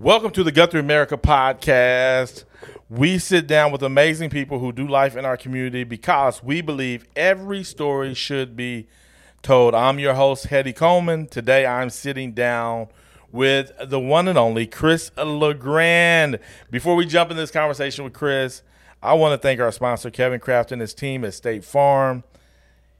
Welcome to the Guthrie America podcast. We sit down with amazing people who do life in our community because we believe every story should be told. I'm your host, Heady Coleman. Today I'm sitting down with the one and only Chris LeGrande. Before we jump in this conversation with Chris, I want to thank our sponsor, Kevin Kraft and his team at State Farm.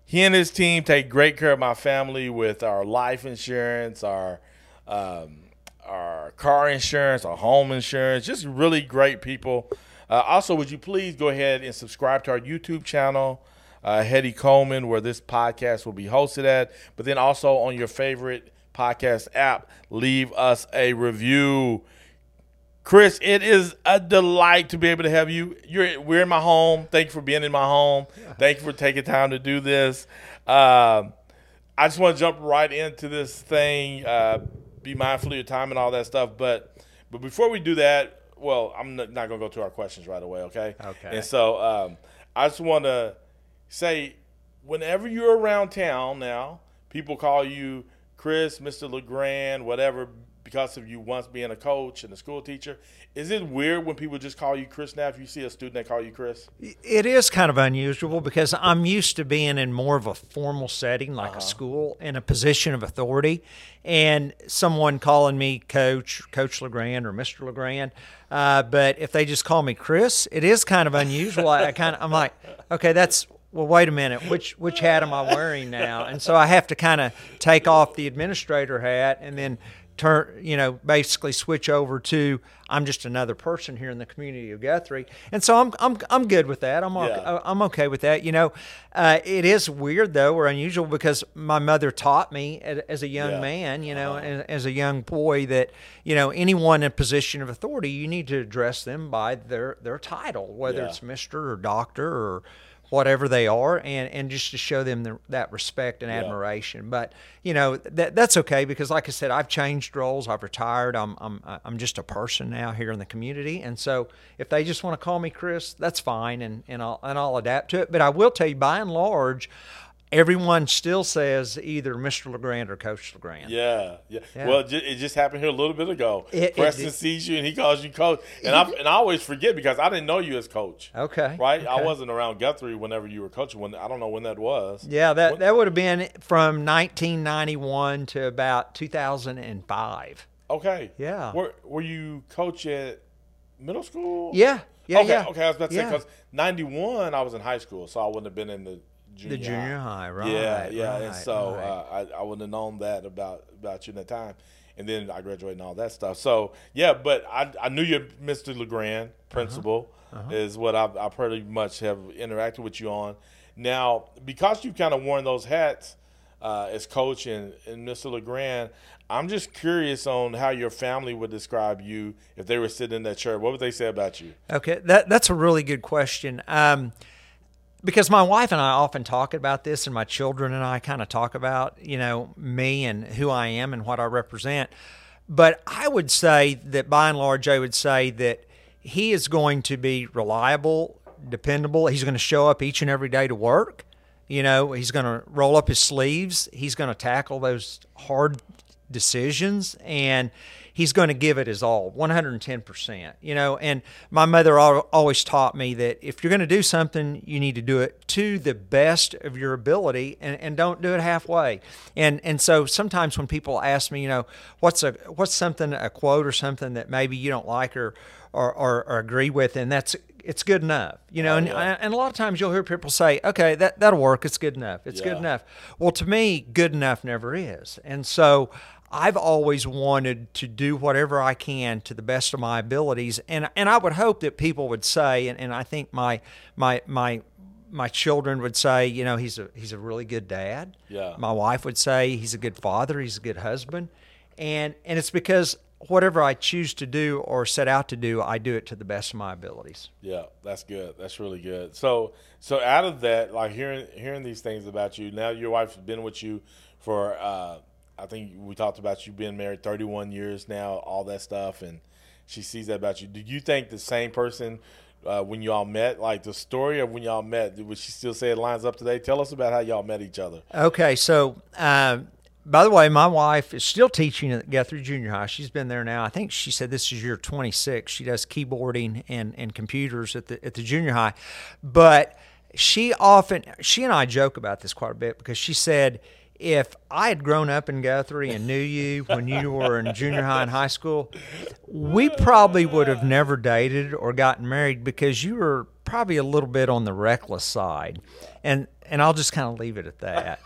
He and his team take great care of my family with our life insurance, our um, our car insurance, our home insurance, just really great people. Uh, also, would you please go ahead and subscribe to our YouTube channel, uh, Heady Coleman, where this podcast will be hosted at. But then also on your favorite podcast app, leave us a review. Chris, it is a delight to be able to have you. You're we're in my home. Thank you for being in my home. Thank you for taking time to do this. Uh, I just want to jump right into this thing. Uh, be mindful of your time and all that stuff. But but before we do that, well, I'm not, to go to our questions right away, okay? Okay. And so um, I just want to say, whenever you're around town now, people call you Chris, Mr. LeGrande, whatever, because of you once being a coach and a school teacher. Is it weird when people just call you Chris now if you see a student that call you Chris? It is kind of unusual because I'm used to being in more of a formal setting like uh-huh. a school in a position of authority and someone calling me coach, Coach LeGrande or Mr. LeGrande. Uh, but if they just call me Chris, it is kind of unusual. I, I kind of I'm like, okay, that's well, wait a minute, which which hat am I wearing now? And so I have to kind of take off the administrator hat and then turn, you know, basically switch over to I'm just another person here in the community of Guthrie, and so I'm I'm I'm good with that. I'm yeah. okay, I'm okay with that. You know, uh, it is weird though or unusual because my mother taught me as a young yeah. man, you know, uh-huh. as a young boy that you know anyone in a position of authority you need to address them by their their title, whether yeah. it's Mister or Doctor or whatever they are and, and just to show them the, that respect and admiration. Yeah. but you know that that's okay because like i said i've changed roles. I've retired. I'm i'm i'm just a person now here in the community. And so if they just want to call me chris that's fine and and i'll and i'll adapt to it. But i will tell you by and large everyone still says either Mr. LeGrande or Coach LeGrande. Yeah, yeah. yeah. Well, it just happened here a little bit ago. It, Preston it, sees you and he calls you coach, and I and I always forget because I didn't know you as coach. Okay, right. Okay. I wasn't around Guthrie whenever you were coaching. When I don't know when that was. Yeah, that when, that would have been from 1991 to about 2005. Okay. Yeah. Were Were you coach at middle school? Yeah. Yeah, okay, yeah. okay. I was about to yeah. say because '91 I was in high school, so I wouldn't have been in the junior the junior high, high right? Yeah, yeah. Right, and so right. uh, I, I wouldn't have known that about about you in that time. And then I graduated and all that stuff. So yeah, but I, I knew you, Mr. LeGrande, principal, uh-huh. Uh-huh. is what I, I pretty much have interacted with you on. Now, because you've kind of worn those hats uh, as coach and, and Mr. LeGrande, I'm just curious on how your family would describe you if they were sitting in that chair. What would they say about you? Okay, that that's a really good question. Um, because my wife and I often talk about this, and my children and I kind of talk about, you know, me and who I am and what I represent. But I would say that by and large, I would say that he is going to be reliable, dependable. He's going to show up each and every day to work. You know, he's going to roll up his sleeves. He's going to tackle those hard decisions. And he's going to give it his all 110% you know and my mother always taught me that if you're going to do something you need to do it to the best of your ability and, and don't do it halfway and and so sometimes when people ask me you know what's a what's something a quote or something that maybe you don't like or or, or, or agree with and that's it's good enough, you know. Oh, and, and a lot of times you'll hear people say, "Okay, that that'll work. It's good enough. It's yeah. good enough." Well, to me, good enough never is. And so I've always wanted to do whatever I can to the best of my abilities, and and I would hope that people would say, and, and I think my my my my children would say, you know, he's a he's a really good dad. Yeah. My wife would say he's a good father, he's a good husband, and and it's because whatever I choose to do or set out to do, I do it to the best of my abilities. Yeah, that's good. That's really good. So so out of that, like hearing hearing these things about you, now your wife's been with you for. Uh, I think we talked about you being married 31 years now, all that stuff, and she sees that about you. Do you think the same person uh, when y'all met, like the story of when y'all met, would she still say it lines up today? Tell us about how y'all met each other. Okay, so uh, by the way, my wife is still teaching at Guthrie Junior High. She's been there now. I think she said this is year 26. She does keyboarding and, and computers at the at the junior high, but she often she and I joke about this quite a bit because she said if I had grown up in Guthrie and knew you when you were in junior high and high school, we probably would have never dated or gotten married because you were probably a little bit on the reckless side. And and I'll just kind of leave it at that.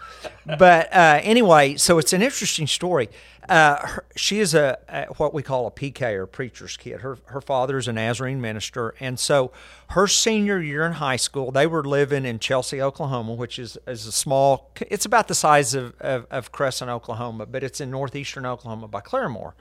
but uh, anyway, so it's an interesting story. Uh, her, she is a, a, what we call a PK or preacher's kid. Her her father is a Nazarene minister, and so her senior year in high school, they were living in Chelsea, Oklahoma, which is, is a small. It's about the size of, of, of Crescent, Oklahoma, but it's in northeastern Oklahoma by Claremore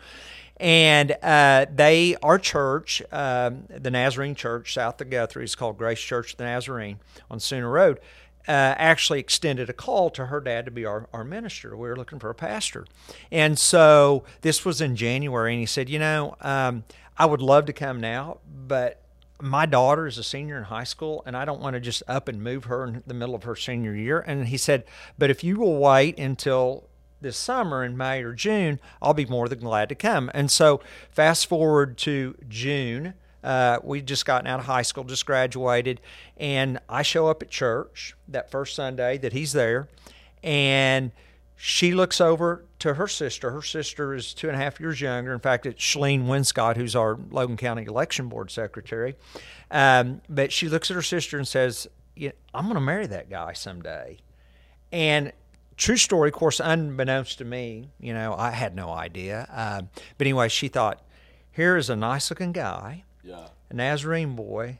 and uh, they our church um, the nazarene church south of guthrie is called grace church of the nazarene on sooner road uh, actually extended a call to her dad to be our, our minister. We were looking for a pastor. And so this was in January, and he said, You know, um, I would love to come now, but my daughter is a senior in high school, and I don't want to just up and move her in the middle of her senior year. And he said, But if you will wait until this summer in May or June, I'll be more than glad to come. And so, fast forward to June uh, we just gotten out of high school, just graduated, and I show up at church that first Sunday that he's there, and she looks over to her sister. Her sister is two and a half years younger. In fact, it's Shalene Winscott, who's our Logan County Election Board secretary. Um, but she looks at her sister and says, yeah, "I'm going to marry that guy someday." And true story, of course, unbeknownst to me, you know, I had no idea. Um, but anyway, she thought, "Here is a nice-looking guy." Yeah. a Nazarene boy,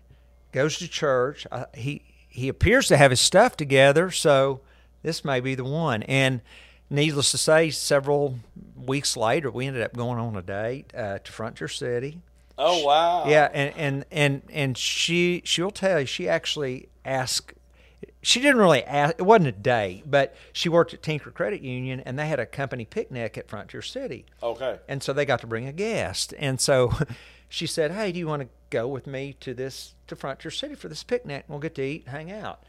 goes to church. Uh, he he appears to have his stuff together, so this may be the one. And needless to say, several weeks later, we ended up going on a date uh, to Frontier City. Oh wow. Yeah, and and and and she she'll tell you she actually asked. She didn't really ask. It wasn't a date, but she worked at Tinker Credit Union, and they had a company picnic at Frontier City. Okay. And so they got to bring a guest, and so she said, "Hey, do you want to go with me to this to Frontier City for this picnic? We'll get to eat, and hang out."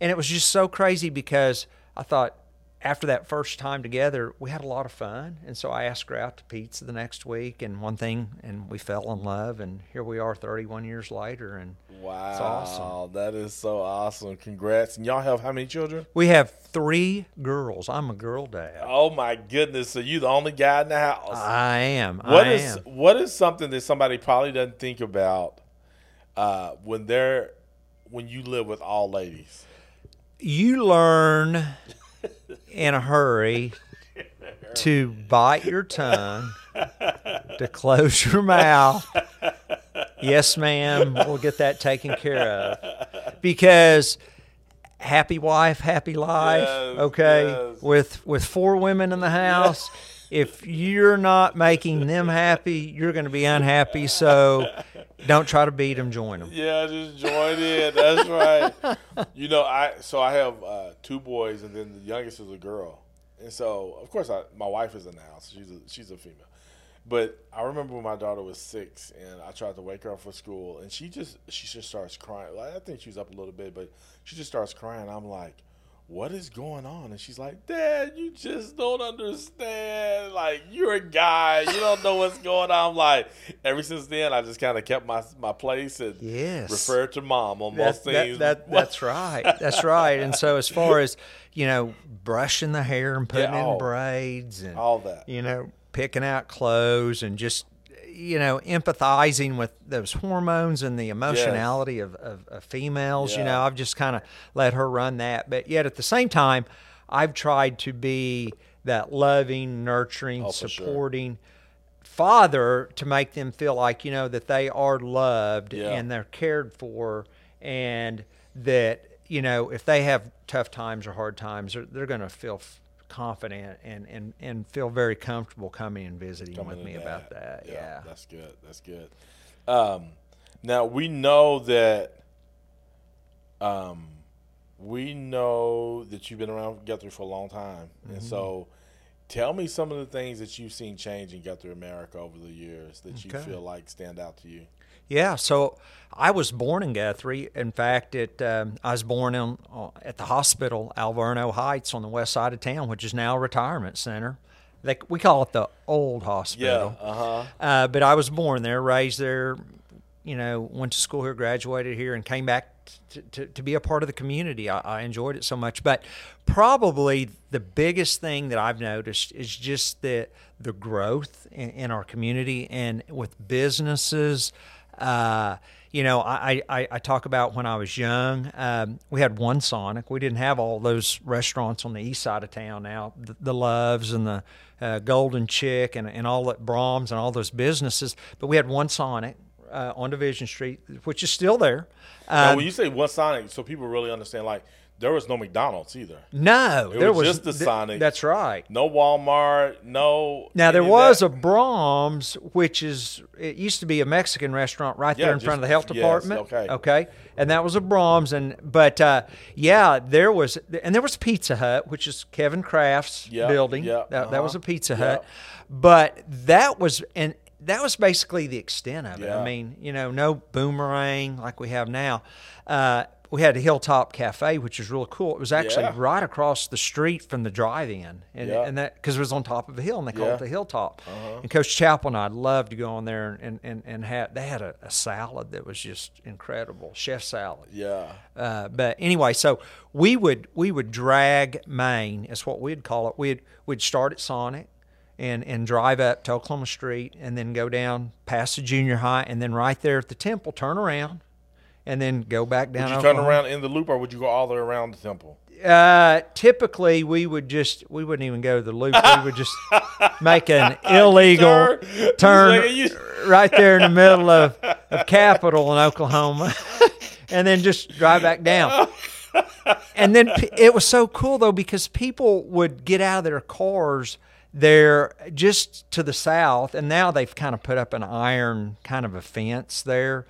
And it was just so crazy because I thought after that first time together, we had a lot of fun, and so I asked her out to pizza the next week, and one thing, and we fell in love, and here we are, 31 years later, and wow, it's awesome. That is so awesome! Congrats! And y'all have how many children? We have three girls. I'm a girl dad. Oh my goodness! So you the only guy in the house? I am. What I is am. what is something that somebody probably doesn't think about uh, when they're when you live with all ladies? you learn in a hurry to bite your tongue, to close your mouth. Yes, ma'am, we'll get that taken care of. Because happy wife, happy life. Yes, okay, yes. with with four women in the house. If you're not making them happy, you're going to be unhappy. So don't try to beat them, join them. Yeah, just join in. That's right. You know, I so I have uh, two boys, and then the youngest is a girl, and so of course I, my wife is in the house. She's a, she's a female, but I remember when my daughter was six, and I tried to wake her up for school, and she just she just starts crying. Like I think she was up a little bit, but she just starts crying. I'm like. What is going on? And she's like, Dad, you just don't understand. Like, you're a guy. You don't know what's going on. I'm like, ever since then, I just kind of kept my my place and Yes. refer to mom on That- most that- things. that- that's right. That's right. And so, as far as you know, brushing the hair and putting Yeah, oh. in braids and all that. you know, picking out clothes and just you know, empathizing with those hormones and the emotionality of, of, of females. You know, I've just kind of let her run that. But yet at the same time, I've tried to be that loving, nurturing, Oh, for sure. supporting father to make them feel like, you know, that they are loved Yeah. and they're cared for and that, you know, if they have tough times or hard times, they're, they're going to feel f- confident and, and, and feel very comfortable coming and visiting Coming with me about that. Yeah. that's good. That's good. Um, now we know that. Um, we know that you've been around Guthrie for a long time, and Mm-hmm. so Tell me some of the things that you've seen change in Guthrie America over the years that you feel like stand out to you. Yeah, so I was born in Guthrie. In fact, it um, I was born in uh, at the hospital Alverno Heights on the west side of town, which is now a retirement center. They, we call it the old hospital. Yeah, uh huh. Uh, but I was born there, raised there, you know, went to school here, graduated here, and came back to, to, to be a part of the community. I, I enjoyed it so much. But probably the biggest thing that I've noticed is just the the growth in, in our community and with businesses. Uh, you know, I, I, I talk about when I was young, um, we had one Sonic. We didn't have all those restaurants on the east side of town now, the, the Loves and the uh, Golden Chick and, and all that Braum's and all those businesses. But we had one Sonic uh, on Division Street, which is still there. Now, Um, when you say one Sonic, so people really understand, like there was no McDonald's either, no, It there was was just the th- Sonic. That's right. no Walmart, no. Now there was a Braum's, which is it used to be a Mexican restaurant right Yeah, there in front of the just- health yes, department. okay. okay, and that was a Braum's, and but uh, yeah, there was and there was Pizza Hut, which is Kevin Kraft's Yeah, building. yeah, that, that was uh-huh, a Pizza yeah. Hut, but that was and that was basically the extent of it. Yeah. I mean, you know, no boomerang like we have now. Uh, we had a Hilltop Cafe, which is really cool. It was actually Yeah. right across the street from the drive-in, and, Yeah. and that because it was on top of a hill, and they called Yeah. it the Hilltop. And Coach Chappell and I loved to go on there and and and had they had a, a salad that was just incredible, chef salad. Yeah. Uh, but anyway, so we would we would drag Main, is what we'd call it. We'd we'd start at Sonic. And, and drive up to Oklahoma Street and then go down past the junior high and then right there at the temple turn around and then go back down Would you turn around in the loop, or would you go all the way around the temple? Uh, typically, we would just we wouldn't even go to the loop. We would just make an illegal turn. turn you- right there in the middle of, of Capitol in Oklahoma, and then just drive back down. And then it was so cool though because people would get out of their cars there just to the south, and now they've kind of put up an iron kind of a fence there,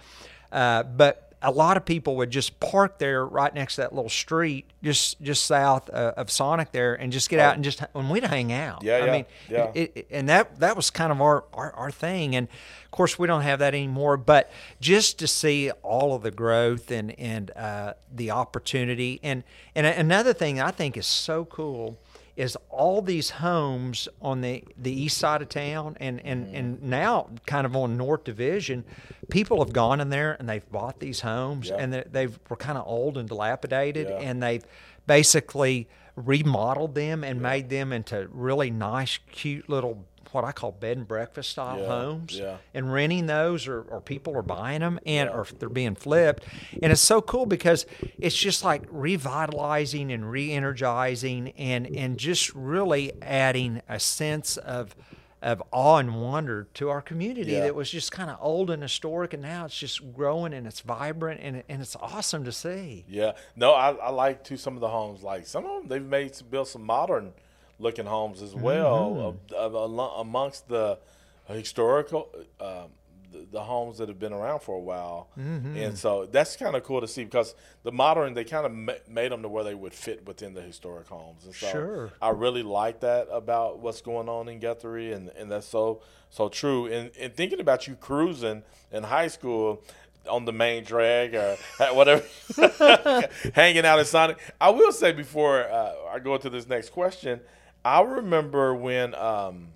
uh, but a lot of people would just park there right next to that little street, just just south uh, of Sonic there, and just get out and just and we'd hang out. Yeah, I yeah, mean, yeah. it, it, and that that was kind of our, our our thing. And of course, we don't have that anymore. But just to see all of the growth and and uh, the opportunity, and and another thing I think is so cool is all these homes on the, the east side of town and, and, mm. and now kind of on North Division, people have gone in there and they've bought these homes Yeah. and they they've were kind of old and dilapidated Yeah. and they've basically remodeled them and made them into really nice, cute little what I call bed and breakfast style Yeah, homes yeah. and renting those or, or people are buying them and or they're being flipped and it's so cool because it's just like revitalizing and re-energizing and and just really adding a sense of of awe and wonder to our community Yeah. that was just kind of old and historic and now it's just growing and it's vibrant and, and it's awesome to see Yeah, no, I, I like too some of the homes. Like some of them, they've made some built some modern looking homes as well Mm-hmm. of, of, alo- amongst the historical um, the, the homes that have been around for a while. Mm-hmm. And so that's kind of cool to see because the modern they kind of ma- made them to where they would fit within the historic homes. And so Sure. I really like that about what's going on in Guthrie, and, and that's so so true. And, and thinking about you cruising in high school on the main drag or whatever, hanging out in Sonic. I will say before uh, I go into this next question, I remember when um,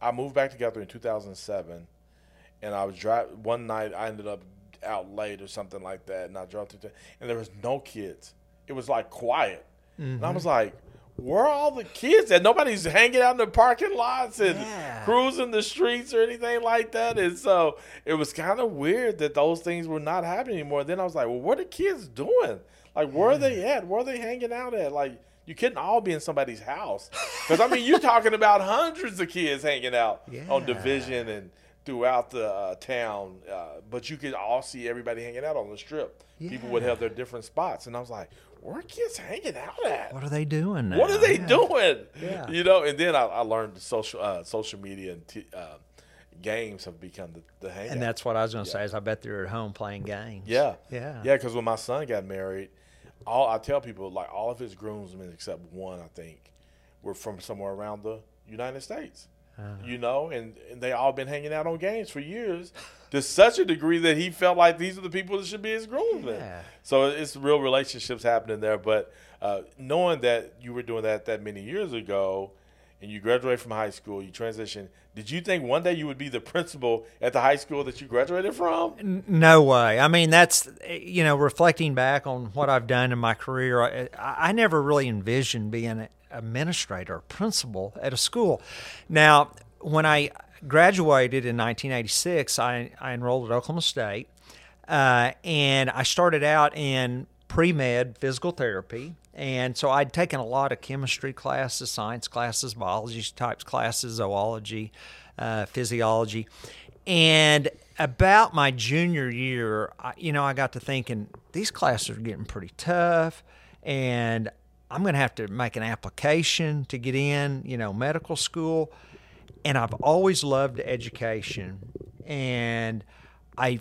I moved back together in 2007, and I was driving one night. I ended up out late or something like that, and I drove through, and there was no kids. It was like quiet, and I was like, "Where are all the kids?" And nobody's hanging out in the parking lots and Yeah. cruising the streets or anything like that. And so it was kind of weird that those things were not happening anymore. Then I was like, "Well, what are the kids doing? Like, where are they at? Where are they hanging out at? Like." You couldn't all be in somebody's house, because I mean, you're talking about hundreds of kids hanging out on Division and throughout the uh, town, uh, but you could all see everybody hanging out on the strip. People would have their different spots, and I was like, "Where are kids hanging out at? what are they doing now? What are they Yeah. doing?" Yeah. You know. And then I, I learned social uh, social media and t- uh, games have become the, the hangout. and that's what I was going to say is I bet they're at home playing games yeah, yeah yeah. Because when my son got married, all I tell people like all of his groomsmen except one, I think, were from somewhere around the United States. You know, and, and they all been hanging out on games for years to such a degree that he felt like these are the people that should be his groomsmen. Yeah. So it's real relationships happening there. But uh, knowing that you were doing that that many years ago, and you graduate from high school, you transition. Did you think one day you would be the principal at the high school that you graduated from? No way. I mean, that's, you know, reflecting back on what I've done in my career, I, I never really envisioned being an administrator principal at a school. Now, when I graduated in 1986, I, I enrolled at Oklahoma State, uh, and I started out in pre med physical therapy. And so I'd taken a lot of chemistry classes, science classes, biology types classes, zoology, uh, physiology. And about my junior year, I, you know, I got to thinking these classes are getting pretty tough, and I'm going to have to make an application to get in, you know, medical school. And I've always loved education, and I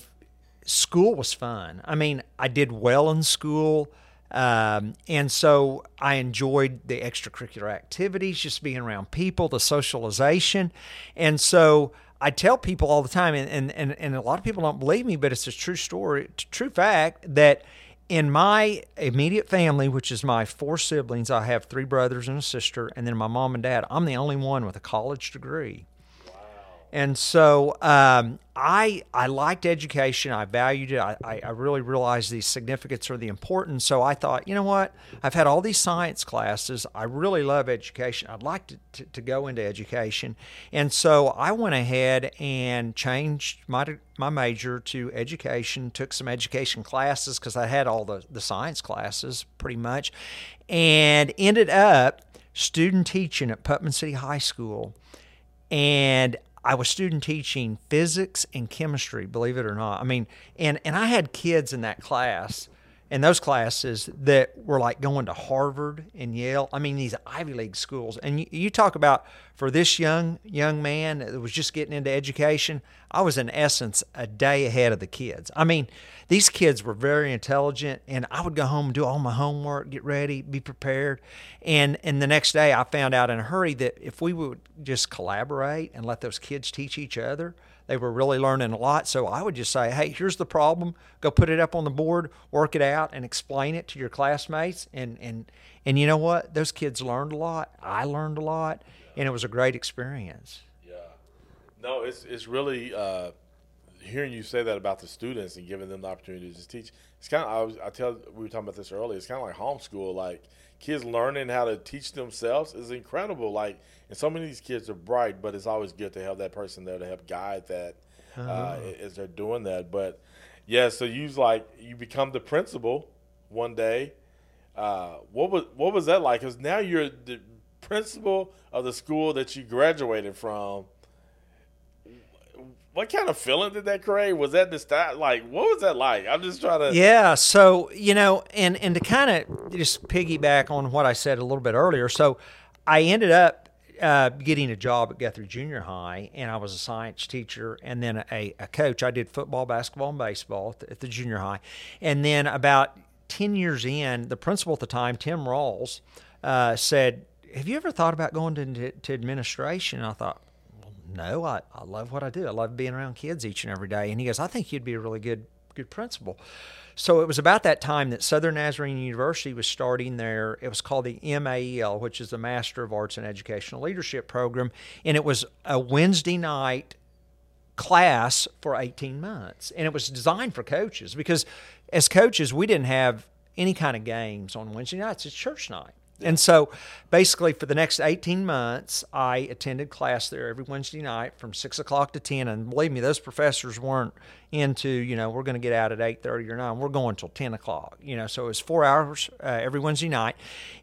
school was fun. I mean, I did well in school. Um, and so I enjoyed the extracurricular activities, just being around people, the socialization. And so I tell people all the time, and, and, and, and a lot of people don't believe me, but it's a true story, true fact that in my immediate family, which is my four siblings, I have three brothers and a sister, and then my mom and dad, I'm the only one with a college degree. And so um, I I liked education. I valued it. I, I really realized the significance or the importance. So I thought, you know what? I've had all these science classes. I really love education. I'd like to, to, to go into education. And so I went ahead and changed my my major to education, took some education classes because I had all the, the science classes pretty much, and ended up student teaching at Putnam City High School. And I was student teaching physics and chemistry, believe it or not. I mean, and and I had kids in that class, in those classes that were like going to Harvard and Yale. I mean, these Ivy League schools. And you, you talk about for this young young man that was just getting into education, I was in essence a day ahead of the kids. I mean, these kids were very intelligent, and I would go home and do all my homework, get ready, be prepared. And and the next day, I found out in a hurry that if we would just collaborate and let those kids teach each other, they were really learning a lot. So I would just say, hey, here's the problem. Go put it up on the board, work it out, and explain it to your classmates. And and and you know what? Those kids learned a lot. I learned a lot, and it was a great experience. Yeah. No, it's it's really uh, hearing you say that about the students and giving them the opportunity to just teach. It's kind of I, was, I tell we were talking about this earlier. It's kind of like homeschool. Like kids learning how to teach themselves is incredible. Like and so many of these kids are bright, but it's always good to have that person there to help guide that uh, uh, as they're doing that. But yeah, so you like you become the principal one day. Uh, what was what was that like? Because now you're the principal of the school that you graduated from what kind of feeling did that create? Was that the style? Like, what was that like? I'm just trying to. Yeah. So you know, and and to kind of just piggyback on what I said a little bit earlier. So I ended up uh, getting a job at Guthrie Junior High, and I was a science teacher and then a, a coach. I did football, basketball, and baseball at the, at the junior high. And then about 10 years in, the principal at the time, Tim Rawls, uh, said, Have you ever thought about going to, to administration? And I thought, no, I, I love what I do. I love being around kids each and every day. And he goes, I think you'd be a really good good principal. So it was about that time that Southern Nazarene University was starting their, it was called the MAEL, which is the Master of Arts in Educational Leadership program. And it was a Wednesday night class for 18 months. And it was designed for coaches because as coaches, we didn't have any kind of games on Wednesday nights. It's church night. And so basically, for the next 18 months, I attended class there every Wednesday night from 6 o'clock to 10. And believe me, those professors weren't into, you know, we're going to get out at 8.30 or 9. We're going until 10 o'clock, you know. So it was four hours uh, every Wednesday night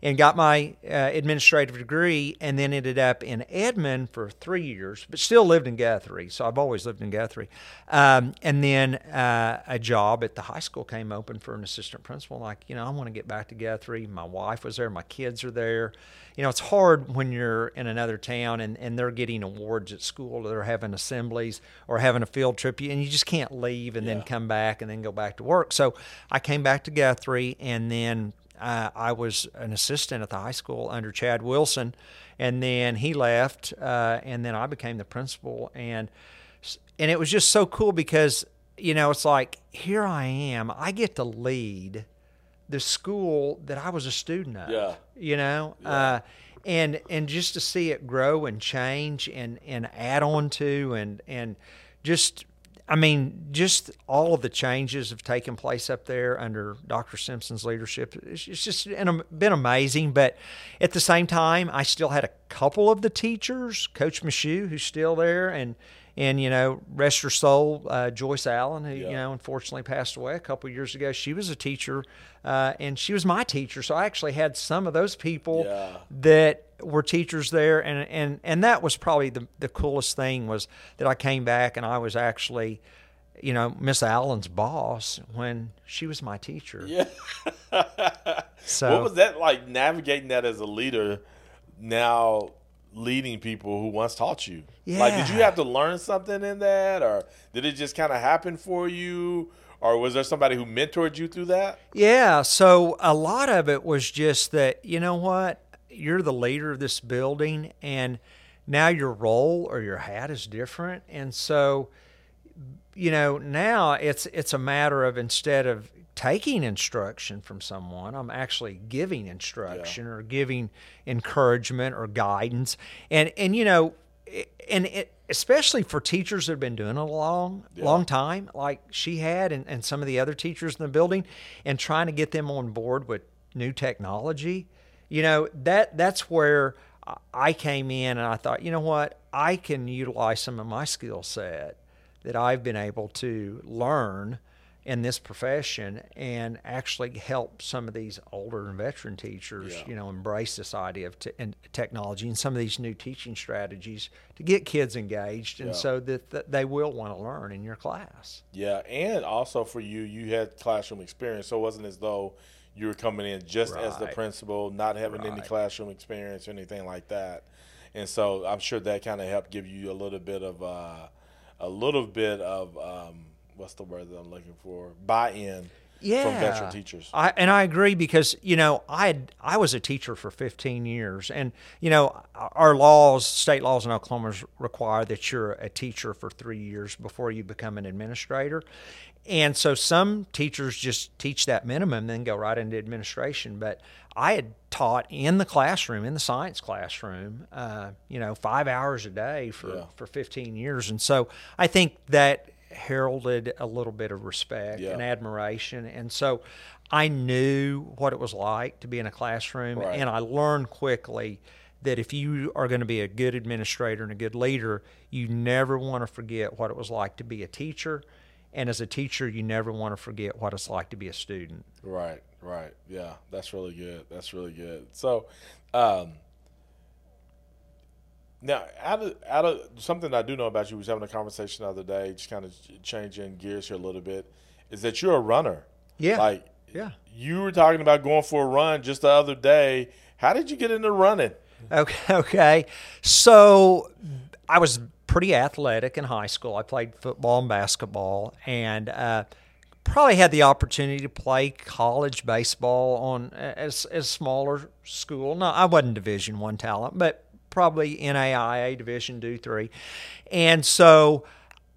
and got my uh, administrative degree and then ended up in Edmond for three years, but still lived in Guthrie. So I've always lived in Guthrie. Um, and then uh, a job at the high school came open for an assistant principal. Like, you know, I want to get back to Guthrie. My wife was there. My kids are there you know, it's hard when you're in another town and, and they're getting awards at school, or they're having assemblies or having a field trip, and you just can't leave and yeah. then come back and then go back to work. So I came back to Guthrie, and then uh, I was an assistant at the high school under Chad Wilson, and then he left, uh, and then I became the principal, and and it was just so cool because you know it's like here I am, I get to lead the school that I was a student of. Yeah. You know, uh, and and just to see it grow and change and and add on to and and just I mean, just all of the changes have taken place up there under Dr. Simpson's leadership. It's just been amazing. But at the same time, I still had a couple of the teachers, Coach Michoud, who's still there, and and you know, rest her soul, uh, Joyce Allen, who Yeah. you know unfortunately passed away a couple of years ago. She was a teacher, uh, and she was my teacher. So I actually had some of those people Yeah. that were teachers there, and and and that was probably the the coolest thing was that I came back and I was actually. You know, Miss Allen's boss when she was my teacher. Yeah. So what was that like navigating that as a leader now leading people who once taught you? Like did you have to learn something in that or did it just kind of happen for you or was there somebody who mentored you through that? Yeah, so a lot of it was just that, you know what? You're the leader of this building and now your role or your hat is different. And so you know, now it's it's a matter of instead of taking instruction from someone, I'm actually giving instruction or giving encouragement or guidance. And and you know, and it, especially for teachers that have been doing it a long long time, like she had, and, and some of the other teachers in the building, and trying to get them on board with new technology. You know that that's where I- I came in, and I thought, you know what, I can utilize some of my skill set that I've been able to learn in this profession and actually help some of these older and veteran teachers, Yeah. you know, embrace this idea of te- and technology and some of these new teaching strategies to get kids engaged and Yeah. so that, that they will want to learn in your class. Yeah, and also for you, you had classroom experience, so it wasn't as though you were coming in just as the principal, not having any classroom experience or anything like that. And so I'm sure that kind of helped give you a little bit of uh, a little bit of um, what's the word that I'm looking for? Buy-in yeah. from veteran teachers. I, and I agree because you know I had, I was a teacher for 15 years, and you know our laws, state laws in Oklahoma require that you're a teacher for three years before you become an administrator, and so some teachers just teach that minimum, then go right into administration. But I had taught in the classroom, in the science classroom, uh, you know, five hours a day for Yeah. for 15 years, and so I think that heralded a little bit of respect Yeah. and admiration. And so I knew what it was like to be in a classroom, Right. and I learned quickly that if you are going to be a good administrator and a good leader, you never want to forget what it was like to be a teacher. And as a teacher, you never want to forget what it's like to be a student. Right, right. Yeah, that's really good. That's really good. So, um, now out of out of something I do know about you, we was having a conversation the other day, just kind of changing gears here a little bit, is that you're a runner. Yeah. Like, Yeah. you were talking about going for a run just the other day. How did you get into running? Okay. Okay. So I was pretty athletic in high school. I played football and basketball, and uh, probably had the opportunity to play college baseball on as a smaller school. No, I wasn't Division One talent, but probably NAIA Division Two, three, and so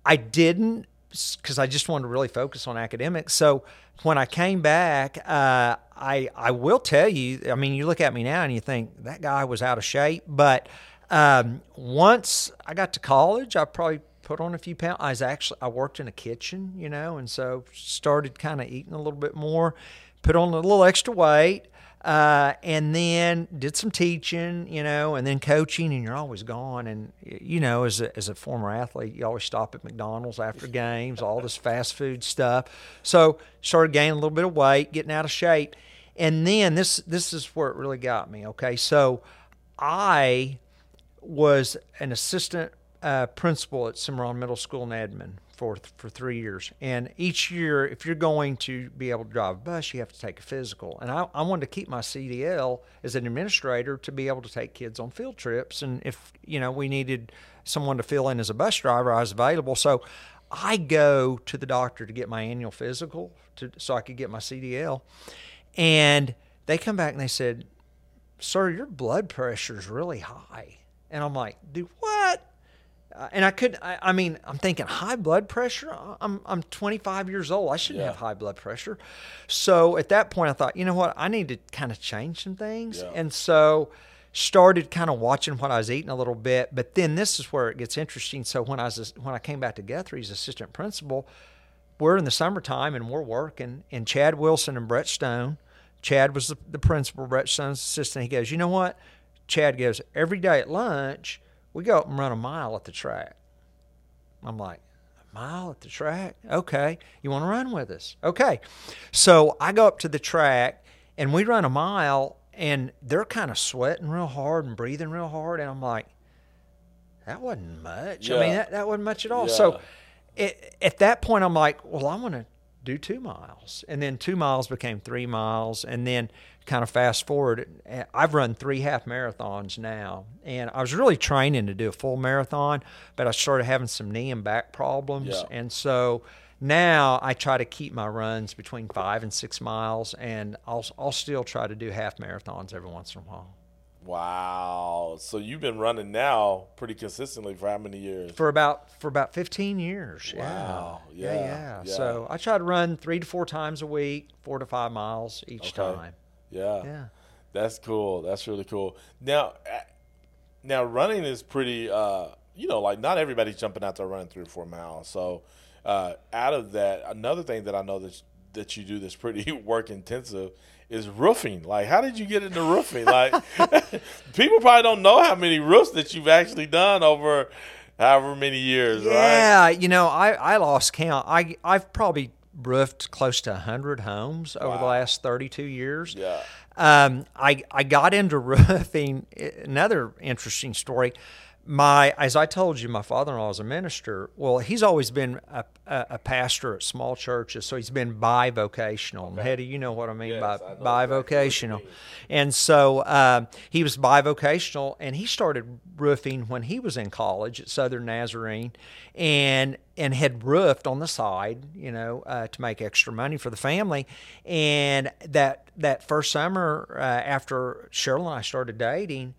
I didn't because I just wanted to really focus on academics. So when I came back, uh, I I will tell you. I mean, you look at me now and you think that guy was out of shape, but um, once I got to college, I probably put on a few pounds. I was actually I worked in a kitchen, you know, and so started kind of eating a little bit more, put on a little extra weight. Uh, and then did some teaching, you know, and then coaching, and you're always gone. And you know, as a, as a former athlete, you always stop at McDonald's after games, all this fast food stuff. So started gaining a little bit of weight, getting out of shape, and then this this is where it really got me. Okay, so I was an assistant uh, principal at Cimarron Middle School in Edmond for for three years. And each year, if you're going to be able to drive a bus, you have to take a physical. And I, I wanted to keep my CDL as an administrator to be able to take kids on field trips. And if you know we needed someone to fill in as a bus driver, I was available. So I go to the doctor to get my annual physical to, so I could get my CDL. And they come back and they said, "Sir, your blood pressure is really high." And I'm like, "Dude, what?" Uh, and I could, I, I, mean, I'm thinking high blood pressure. I'm, I'm 25 years old. I shouldn't yeah. have high blood pressure. So at that point, I thought, you know what? I need to kind of change some things. Yeah. And so started kind of watching what I was eating a little bit. But then this is where it gets interesting. So when I was, when I came back to Guthrie's assistant principal, we're in the summertime and we're working and Chad Wilson and Brett Stone, Chad was the, the principal, Brett Stone's assistant. He goes, you know what? Chad goes, every day at lunch, we go up and run a mile at the track. I'm like, a mile at the track? Okay. You want to run with us? Okay. So I go up to the track and we run a mile and they're kind of sweating real hard and breathing real hard. And I'm like, that wasn't much. Yeah. I mean, that, that wasn't much at all. Yeah. So it, at that point, I'm like, well, I want to do two miles. And then two miles became three miles. And then kind of fast forward, I've run three half marathons now, and I was really training to do a full marathon, but I started having some knee and back problems, yeah. and so now I try to keep my runs between five and six miles, and I'll I'll still try to do half marathons every once in a while. Wow! So you've been running now pretty consistently for how many years? For about for about fifteen years. Wow! Yeah. Yeah, yeah. yeah. So I try to run three to four times a week, four to five miles each okay. time. Yeah. Yeah. That's cool. That's really cool. Now, now running is pretty. Uh, you know, like not everybody's jumping out there running three or four miles. So, uh, out of that, another thing that I know that that you do that's pretty work intensive is roofing. Like, how did you get into roofing? Like, people probably don't know how many roofs that you've actually done over however many years. Yeah, right? you know, I I lost count. I I've probably roofed close to 100 homes over the last 32 years. Yeah. Um, I, I got into roofing. Another interesting story my as I told you, my father-in-law is a minister. Well, he's always been a, a, a pastor at small churches, so he's been bivocational. Okay. Heady, you know what I mean yes, by bivocational. And so um, he was bivocational, and he started roofing when he was in college at Southern Nazarene, and and had roofed on the side, you know, uh, to make extra money for the family. And that that first summer uh, after Cheryl and I started dating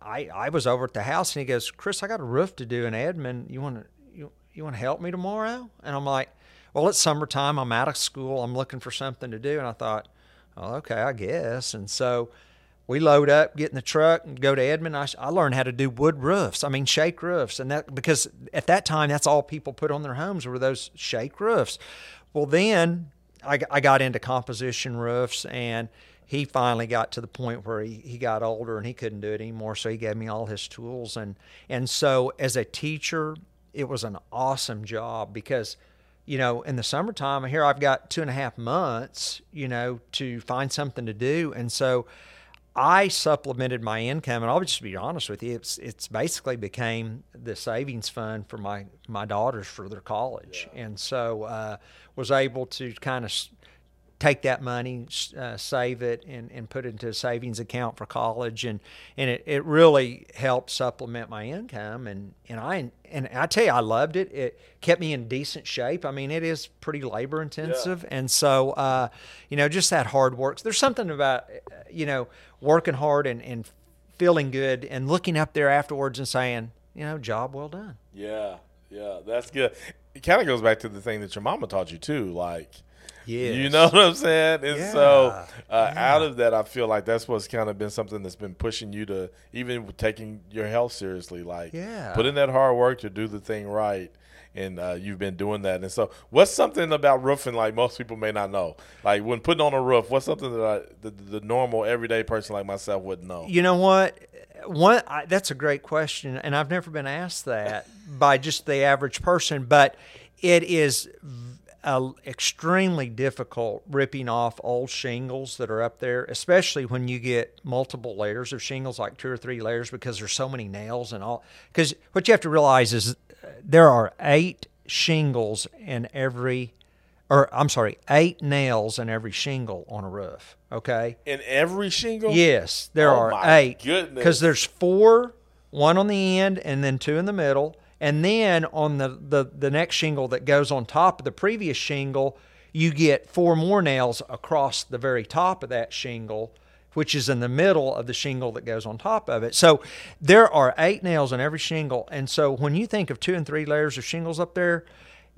I, I, was over at the house and he goes, Chris, I got a roof to do in Edmond. You want to you, you want to help me tomorrow? And I'm like, well, it's summertime. I'm out of school. I'm looking for something to do. And I thought, well, okay, I guess. And so we load up, get in the truck, and go to Edmond. I, I learned how to do wood roofs. I mean, shake roofs, and that because at that time that's all people put on their homes were those shake roofs. Well, then I, I got into composition roofs and he finally got to the point where he, he got older and he couldn't do it anymore. So he gave me all his tools. And, and so as a teacher, it was an awesome job because, you know, in the summertime, here I've got two and a half months, you know, to find something to do. And so I supplemented my income, and I'll just be honest with you, it's it's basically became the savings fund for my my daughters for their college, yeah. and so uh, was able to kind of take that money, uh, save it, and, and put it into a savings account for college, and and it, it really helped supplement my income, and and I and I tell you, I loved it. It kept me in decent shape. I mean, it is pretty labor intensive, yeah. and so uh, you know, just that hard work. There's something about you know working hard and and feeling good, and looking up there afterwards and saying, you know, job well done. Yeah, yeah, that's good. It kind of goes back to the thing that your mama taught you too, like Yes. You know what I'm saying? And yeah. so uh, yeah. out of that, I feel like that's what's kind of been something that's been pushing you to even taking your health seriously. Like, yeah. put in that hard work to do the thing right. And uh, you've been doing that. And so, what's something about roofing like most people may not know? Like when putting on a roof, what's something that I, the, the normal everyday person like myself wouldn't know? You know what? One I, that's a great question, and I've never been asked that by just the average person. But it is uh, extremely difficult ripping off old shingles that are up there, especially when you get multiple layers of shingles, like two or three layers, because there's so many nails and all. Because what you have to realize is uh, there are eight shingles in every, or I'm sorry, eight nails in every shingle on a roof. Okay. In every shingle. Yes, there oh are eight. Goodness. Because there's four, one on the end, and then two in the middle and then on the, the, the next shingle that goes on top of the previous shingle, you get four more nails across the very top of that shingle, which is in the middle of the shingle that goes on top of it. So there are eight nails on every shingle. And so when you think of two and three layers of shingles up there,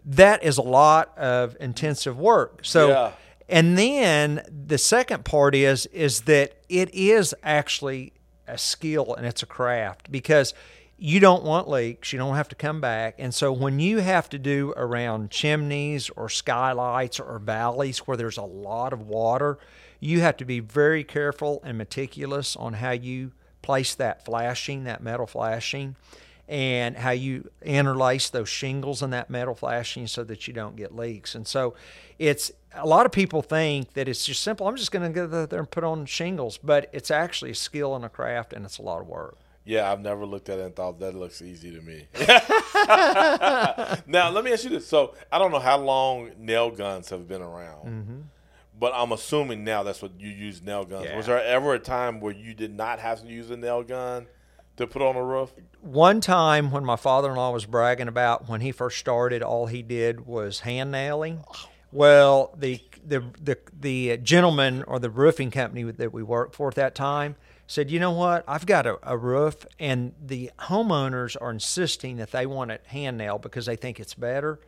that is a lot of intensive work. So Yeah. and then the second part is is that it is actually a skill and it's a craft because you don't want leaks, you don't have to come back. And so when you have to do around chimneys or skylights or valleys where there's a lot of water, you have to be very careful and meticulous on how you place that flashing, that metal flashing and how you interlace those shingles and that metal flashing so that you don't get leaks. And so it's a lot of people think that it's just simple. I'm just going to go there and put on shingles, but it's actually a skill and a craft and it's a lot of work. Yeah, I've never looked at it and thought that looks easy to me. now, let me ask you this. So, I don't know how long nail guns have been around, Mm-hmm. but I'm assuming now that's what you use nail guns. Yeah. Was there ever a time where you did not have to use a nail gun to put on a roof? One time when my father-in-law was bragging about when he first started, all he did was hand nailing. Well, the the the the gentleman or the roofing company that we worked for at that time said, "You know what? I've got a, a roof, and the homeowners are insisting that they want it hand nailed because they think it's better."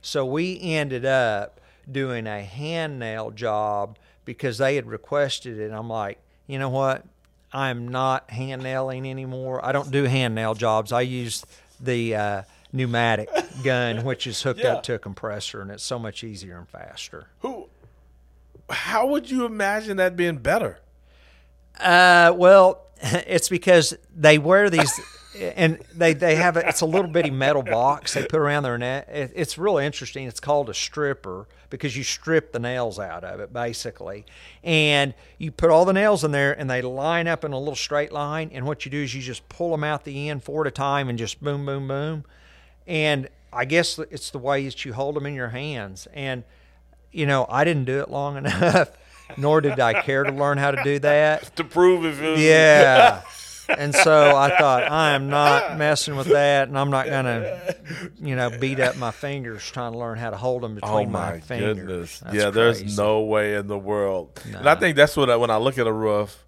So we ended up doing a hand nail job because they had requested it. And I'm like, you know what? I'm not hand nailing anymore. I don't do hand nail jobs. I use the uh, pneumatic gun, which is hooked Yeah. up to a compressor, and it's so much easier and faster. Who? How would you imagine that being better? Uh, well, it's because they wear these, and they they have a, it's a little bitty metal box they put around their neck. It, it's really interesting. It's called a stripper because you strip the nails out of it basically, and you put all the nails in there, and they line up in a little straight line. And what you do is you just pull them out the end four at a time, and just boom, boom, boom. And I guess it's the way that you hold them in your hands. And you know, I didn't do it long enough, nor did I care to learn how to do that. To prove if it. Yeah. And so I thought I am not messing with that, and I'm not gonna, you know, beat up my fingers trying to learn how to hold them between Oh my, fingers. goodness! That's yeah, there's crazy. no way in the world. And I think that's what I, when I look at a roof,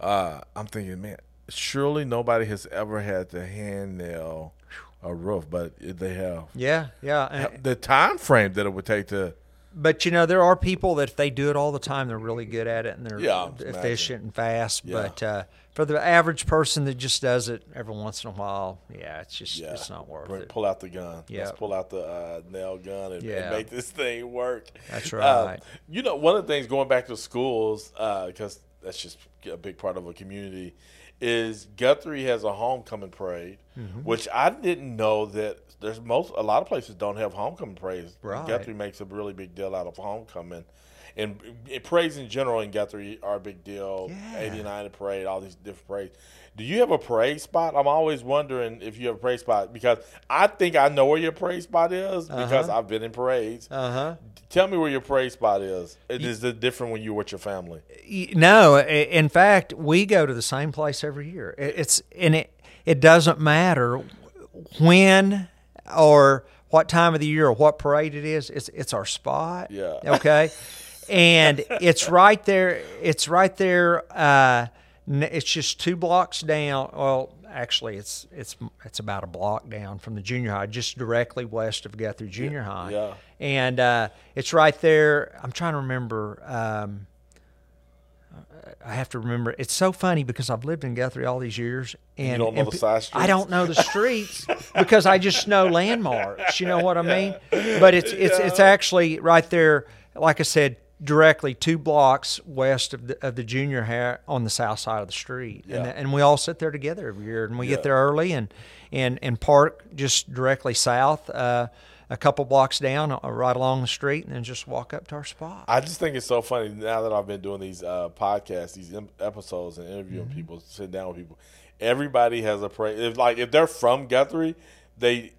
uh, I'm thinking, man, surely nobody has ever had to hand nail a roof, but they have. Yeah, yeah. and- The time frame that it would take to but you know, there are people that if they do it all the time, they're really good at it and they're Yeah, efficient and fast. Yeah. But uh, for the average person that just does it every once in a while, yeah, it's just yeah, it's not worth bring- it. pull out the gun. Yeah. Let's pull out the uh, nail gun and, and make this thing work. That's Uh, right. you know, one of the things going back to schools, because that's just a big part of a community, is Guthrie has a homecoming parade, Mm-hmm. which I didn't know that there's most a lot of places don't have homecoming parades. Right. Guthrie makes a really big deal out of homecoming. And uh, parades in general in Guthrie are a big deal. Yeah. 89 parade, all these different parades. Do you have a parade spot? I'm always wondering if you have a parade spot because I think I know where your parade spot is because I've been in parades. Uh huh. Tell me where your parade spot is. It is it different when you're with your family? No, in fact, we go to the same place every year. It- It's and it it doesn't matter when or what time of the year or what parade it is. It's it's our spot. Yeah. Okay. And it's right there. It's right there. Uh, it's just two blocks down. Well, actually, it's it's it's about a block down from the junior high, just directly west of Guthrie Junior High. yeah. And uh, it's right there. I'm trying to remember. Um, I have to remember. It's so funny because I've lived in Guthrie all these years, and don't know and the side I don't know the streets because I just know landmarks. You know what I mean? But it's it's it's actually right there. Like I said, directly two blocks west of the of the junior high on the south side of the street, Yeah. and and we all sit there together every year, and we Yeah. get there early and and and park just directly south. Uh, a couple blocks down, uh, right along the street, and then just walk up to our spot. I just think it's so funny now that I've been doing these uh, podcasts, these em- episodes, and interviewing Mm-hmm. people, sitting down with people. Everybody has a parade. If, like if they're from Guthrie, they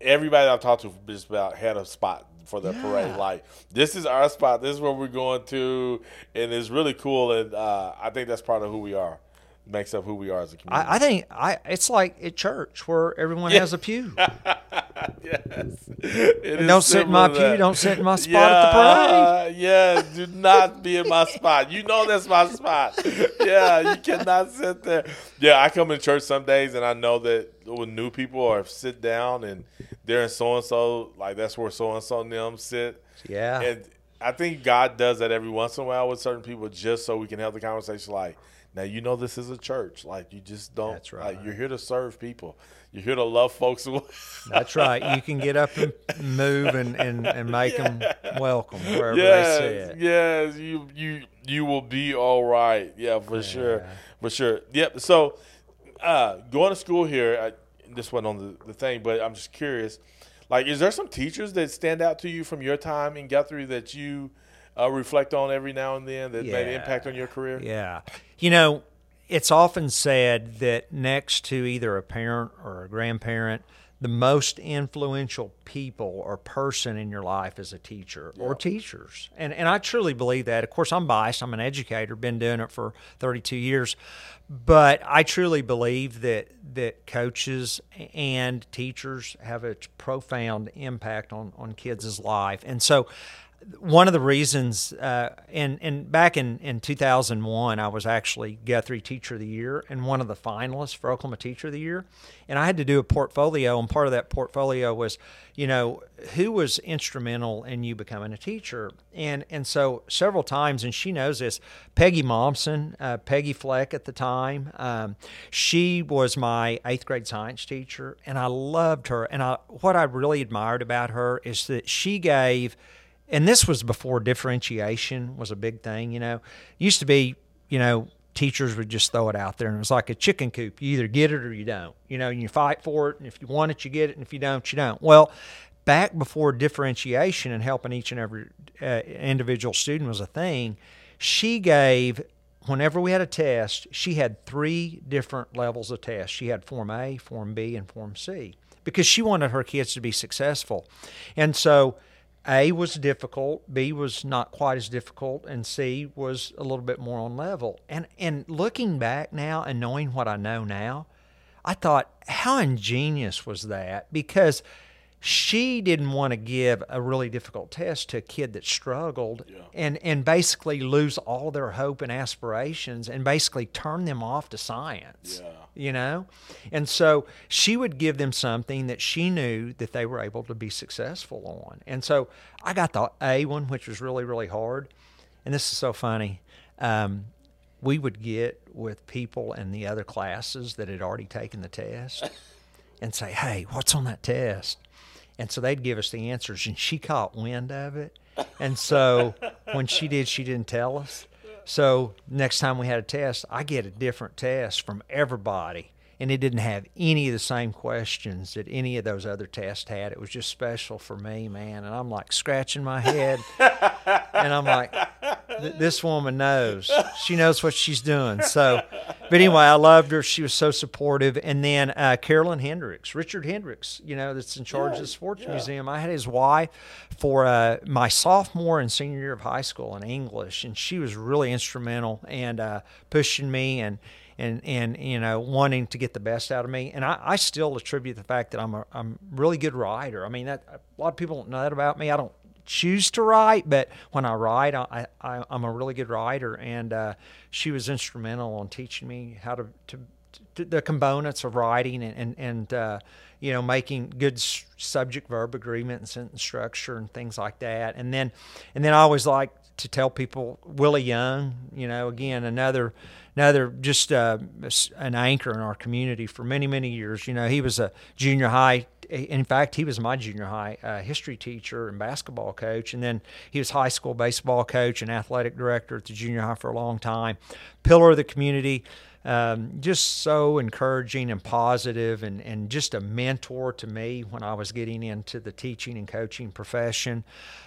everybody I've talked to just about had a spot for their parade. Like this is our spot. This is where we're going to, and it's really cool. And uh, I think that's part of who we are. Makes up who we are as a community. I, I think I it's like at church where everyone Yeah. has a pew. yes. Don't sit in my pew. Don't sit in my spot at the parade. Yeah, do not be in my spot. You know that's my spot. Yeah, you cannot sit there. Yeah, I come in church some days and I know that when new people are sit down and they're in so and so, like that's where so and so and them sit. Yeah. And I think God does that every once in a while with certain people just so we can have the conversation like, now you know this is a church. Like you just don't That's like right. you're here to serve people. You're here to love folks. That's right. You can get up and move and, and, and make them welcome wherever yes, they sit. yes, you you you will be all right. Yeah, for sure, for sure. Yep. So, uh, going to school here, I, this wasn't on the, the thing, but I'm just curious. Like, is there some teachers that stand out to you from your time in Guthrie that you uh, reflect on every now and then that made an impact on your career? Yeah. You know, it's often said that next to either a parent or a grandparent, the most influential people or person in your life is a teacher or teachers. And and I truly believe that. Of course, I'm biased. I'm an educator, been doing it for 32 years. But I truly believe that that coaches and teachers have a profound impact on on kids' life. And so one of the reasons, uh, and and back in, in 2001, I was actually Guthrie Teacher of the Year and one of the finalists for Oklahoma Teacher of the Year, and I had to do a portfolio, and part of that portfolio was, you know, who was instrumental in you becoming a teacher, and and so several times, and she knows this, Peggy Momsen, uh, Peggy Fleck at the time, um, she was my eighth grade science teacher, and I loved her, and I what I really admired about her is that she gave and this was before differentiation was a big thing you know. Used to be you know teachers would just throw it out there and it was like a chicken coop. You either get it or you don't. You know and you fight for it and if you want it you get it and if you don't you don't. Well back before differentiation and helping each and every uh, individual student was a thing she gave whenever we had a test she had three different levels of tests she had form a form b and form c because she wanted her kids to be successful. And so a was difficult, B was not quite as difficult, and C was a little bit more on level. And and looking back now and knowing what I know now, I thought how ingenious was that because she didn't want to give a really difficult test to a kid that struggled and and basically lose all their hope and aspirations and basically turn them off to science Yeah. you know? And so she would give them something that she knew that they were able to be successful on. And so i got the a one which was really really hard. And this is so funny. Um, we would get with people in the other classes that had already taken the test and say hey what's on that test and so they'd give us the answers and she caught wind of it and so when she did she didn't tell us so next time we had a test, I get a different test from everybody. And it didn't have any of the same questions that any of those other tests had. It was just special for me, man. And I'm like scratching my head. and I'm like, this woman knows. She knows what she's doing. So, but anyway, I loved her. She was so supportive. And then uh, Carolyn Hendricks, Richard Hendricks, you know, that's in charge of the sports museum. I had his wife for uh, my sophomore and senior year of high school in English, and she was really instrumental and uh, pushing me and. And, and you know wanting to get the best out of me. And I, I still attribute the fact that I'm a I'm really good writer I mean that a lot of people don't know that about me. I don't choose to write, but when I write, I, I I'm a really good writer, and uh, she was instrumental in teaching me how to to, to the components of writing and and, and uh, you know making good subject verb agreement and sentence structure and things like that. And then and then I always like to tell people Willie Young, you know, again another another just uh, an anchor in our community for many many years. You know, he was a junior high. In fact, he was my junior high uh, history teacher and basketball coach, and then he was high school baseball coach and athletic director at the junior high for a long time. Pillar of the community. Um, just so encouraging and positive and, and just a mentor to me when I was getting into the teaching and coaching profession.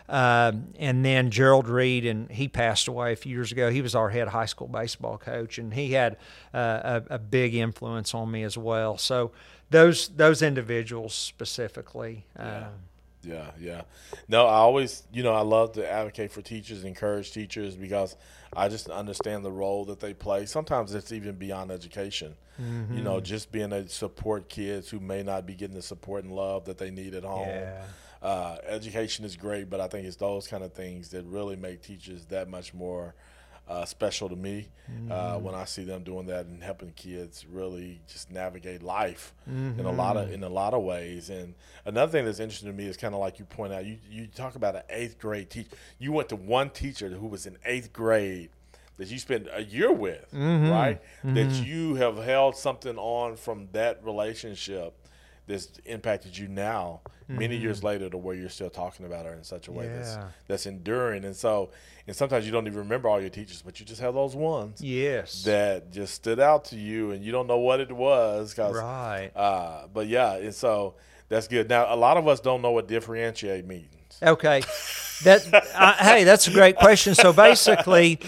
Um, and then Gerald Reed, and he passed away a few years ago. He was our head high school baseball coach, and he had uh, a, a big influence on me as well. So those those individuals specifically. Uh, Yeah, yeah. No, I always, you know, I love to advocate for teachers, encourage teachers because I just understand the role that they play. Sometimes it's even beyond education. Mm-hmm. You know, just being able to support kids who may not be getting the support and love that they need at home. Yeah. Uh, education is great, but I think it's those kind of things that really make teachers that much more uh, special to me mm-hmm. uh, when I see them doing that and helping kids really just navigate life mm-hmm. in a lot of mm-hmm. in a lot of ways. And another thing that's interesting to me is kind of like you point out, you you talk about an eighth grade teacher. You went to one teacher who was in eighth grade that you spent a year with, mm-hmm. right? That mm-hmm. you have held something on from that relationship that's impacted you now mm-hmm. many years later to where you're still talking about her in such a way yeah. that's that's enduring. And so and sometimes you don't even remember all your teachers but you just have those ones yes. that just stood out to you and you don't know what it was cause, right. uh, but yeah and so that's good. Now a lot of us don't know what differentiate means. Okay. That uh, hey that's a great question. So basically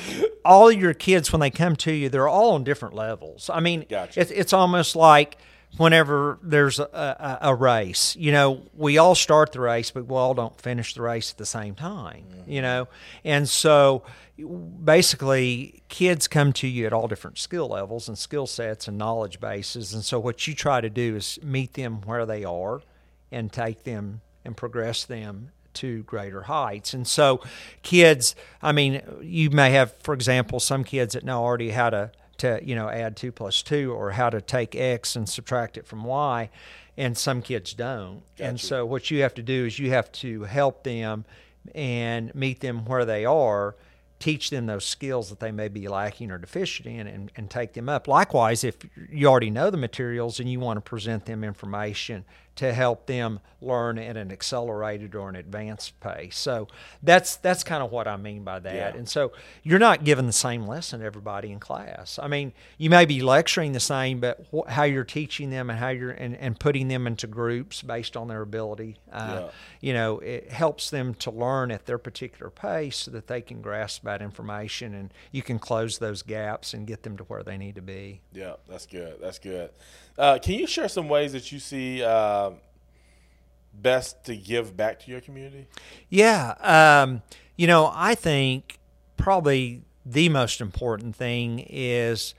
all your kids when they come to you they're all on different levels. I mean gotcha. it, it's almost like whenever there's a, a, a, race. You know, we all start the race, but we all don't finish the race at the same time, mm-hmm. you know? And so basically, kids come to you at all different skill levels and skill sets and knowledge bases. And so what you try to do is meet them where they are and take them and progress them to greater heights. And so, kids, I mean, you may have, for example, some kids that know already how to to you know add two plus two or how to take x and subtract it from y and some kids don't gotcha. and so what you have to do is you have to help them and meet them where they are teach them those skills that they may be lacking or deficient in and, and take them up likewise if you already know the materials and you want to present them information to help them learn at an accelerated or an advanced pace. So that's that's kind of what I mean by that. Yeah. And so you're not giving the same lesson to everybody in class. I mean, you may be lecturing the same, but wh- how you're teaching them and how you're and, and putting them into groups based on their ability, uh, yeah. you know, it helps them to learn at their particular pace so that they can grasp that information and you can close those gaps and get them to where they need to be. Yeah, that's good. That's good. Uh, can you share some ways that you see uh, best to give back to your community? Yeah. Um, you know, I think probably the most important thing is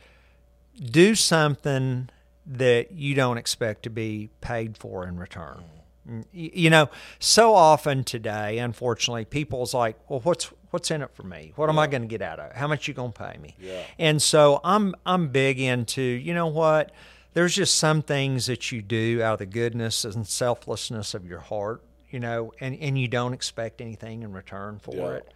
do something that you don't expect to be paid for in return. Mm, you know, so often today, unfortunately, people's like, "Well, what's what's in it for me? What yeah. am I going to get out of it? How much you going to pay me?" Yeah. And so I'm I'm big into, you know what? There's just some things that you do out of the goodness and selflessness of your heart, you know, and, and you don't expect anything in return for yeah. it.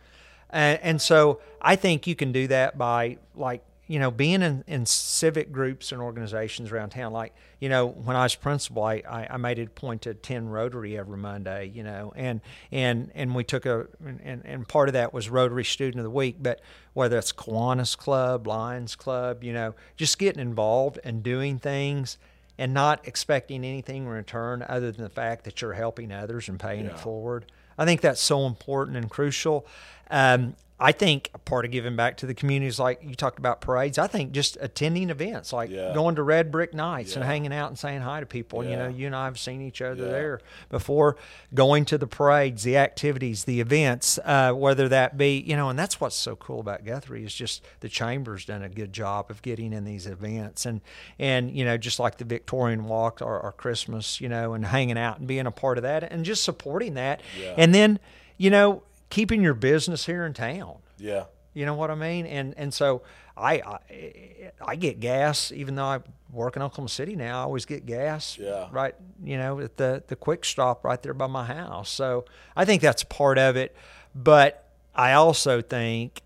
And, and so I think you can do that by like you know, being in, in civic groups and organizations around town, like, you know, when I was principal, I, I, I made it a point to attend Rotary every Monday, you know, and, and, and we took a, and, and part of that was Rotary Student of the Week, but whether it's Kiwanis Club, Lions Club, you know, just getting involved and doing things and not expecting anything in return other than the fact that you're helping others and paying yeah. it forward. I think that's so important and crucial. Um, I think a part of giving back to the community is like you talked about parades. I think just attending events, like yeah. going to Red Brick Nights yeah. and hanging out and saying hi to people. Yeah. You know, you and I have seen each other there before. Going to the parades, the activities, the events, uh, whether that be you know, and that's what's so cool about Guthrie is just the chamber's done a good job of getting in these events and and you know, just like the Victorian Walk or, or Christmas, you know, and hanging out and being a part of that and just supporting that, and then you know keeping your business here in town. Yeah. You know what I mean? And and so I, I, I get gas even though I work in Oklahoma City now. I always get gas. Yeah. Right. You know at the the quick stop right there by my house. So I think that's part of it. But I also think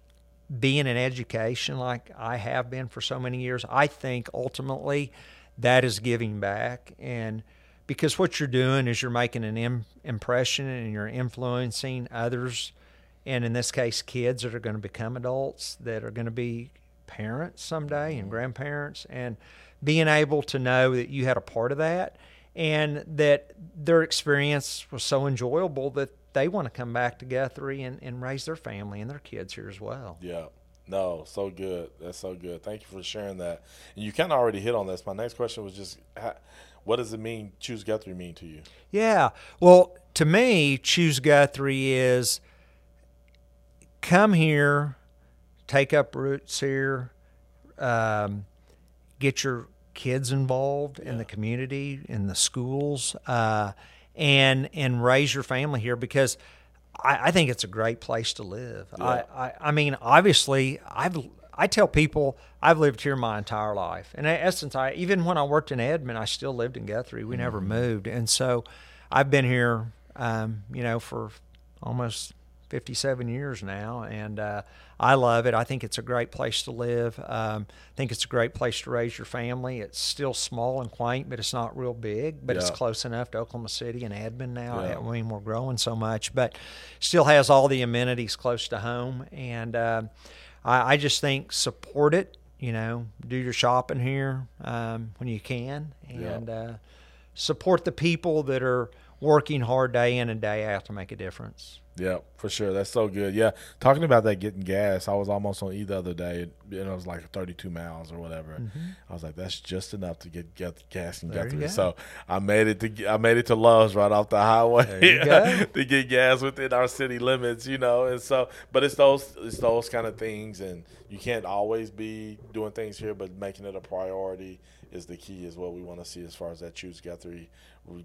being in education like I have been for so many years, I think ultimately that is giving back and because what you're doing is you're making an Im- impression and you're influencing others and in this case kids that are going to become adults that are going to be parents someday and mm-hmm. grandparents and being able to know that you had a part of that and that their experience was so enjoyable that they want to come back to Guthrie and, and raise their family and their kids here as well. Yeah. No, so good. That's so good. Thank you for sharing that. And you kind of already hit on this. My next question was just how, what does it mean, choose Guthrie mean to you? Yeah. Well, to me, choose Guthrie is come here, take up roots here, um, get your kids involved in the community, in the schools, uh, and and raise your family here because I, I think it's a great place to live. I, I I mean, obviously, I've I tell people I've lived here my entire life. And In essence, I even when I worked in Edmond, I still lived in Guthrie. We never moved, and so I've been here, um, you know, for almost 57 years now, and uh, I love it. I think it's a great place to live. Um, I think it's a great place to raise your family. It's still small and quaint, but it's not real big. But it's close enough to Oklahoma City and Edmond now. Yeah. I mean, we're growing so much, but still has all the amenities close to home. And um I, I just think support it. You know, do your shopping here um, when you can, Yeah. and uh, support the people that are working hard day in and day out to make a difference. Yeah, for sure. That's so good. Yeah, talking about that getting gas, I was almost on E the other day, and it was like 32 miles or whatever. I was like, that's just enough to get, get gas and Mm-hmm. There get through. go. So I made it to I made it to Love's right off the highway There you go. to get gas within our city limits, you know. And so, but it's those it's those kind of things, and you can't always be doing things here, but making it a priority is the key. Is what we want to see as far as that choose Guthrie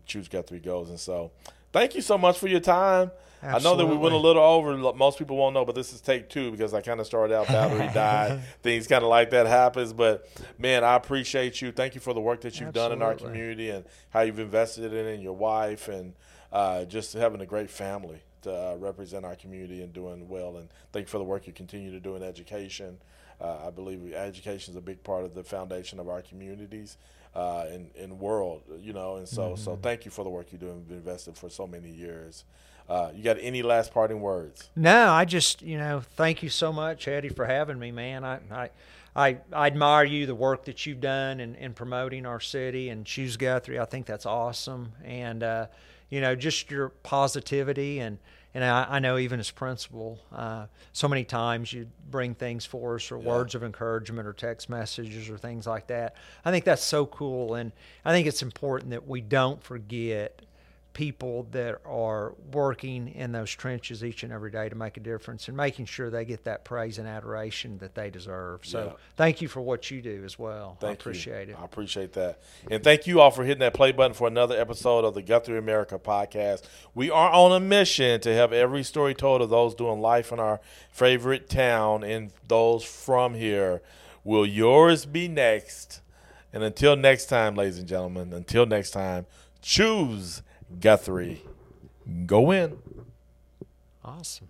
choose three goals. And so, thank you so much for your time. I know that we went a little over. Most people won't know, but this is take two because I kind of started out battery died. Things kind of like that happens. But man, I appreciate you. Thank you for the work that you've done in our community and how you've invested in it and your wife and uh, just having a great family to uh, represent our community and doing well. And thank you for the work you continue to do in education. Uh, I believe education is a big part of the foundation of our communities uh, and, and world, you know. And so, so thank you for the work you do and been invested for so many years. Uh, you got any last parting words? No, I just you know thank you so much, Heady, for having me, man. I I I, I admire you, the work that you've done in, in promoting our city and Choose Guthrie. I think that's awesome, and uh, you know just your positivity and. And I, I know even as principal, uh, so many times you bring things for us or words of encouragement or text messages or things like that. I think that's so cool. And I think it's important that we don't forget people that are working in those trenches each and every day to make a difference and making sure they get that praise and adoration that they deserve. So Yeah. thank you for what you do as well. Thank I appreciate you. it. I appreciate that. And thank you all for hitting that play button for another episode of the Guthrie America podcast. We are on a mission to have every story told of those doing life in our favorite town and those from here. Will yours be next? And until next time, ladies and gentlemen, until next time, choose Guthrie. Go in. Awesome.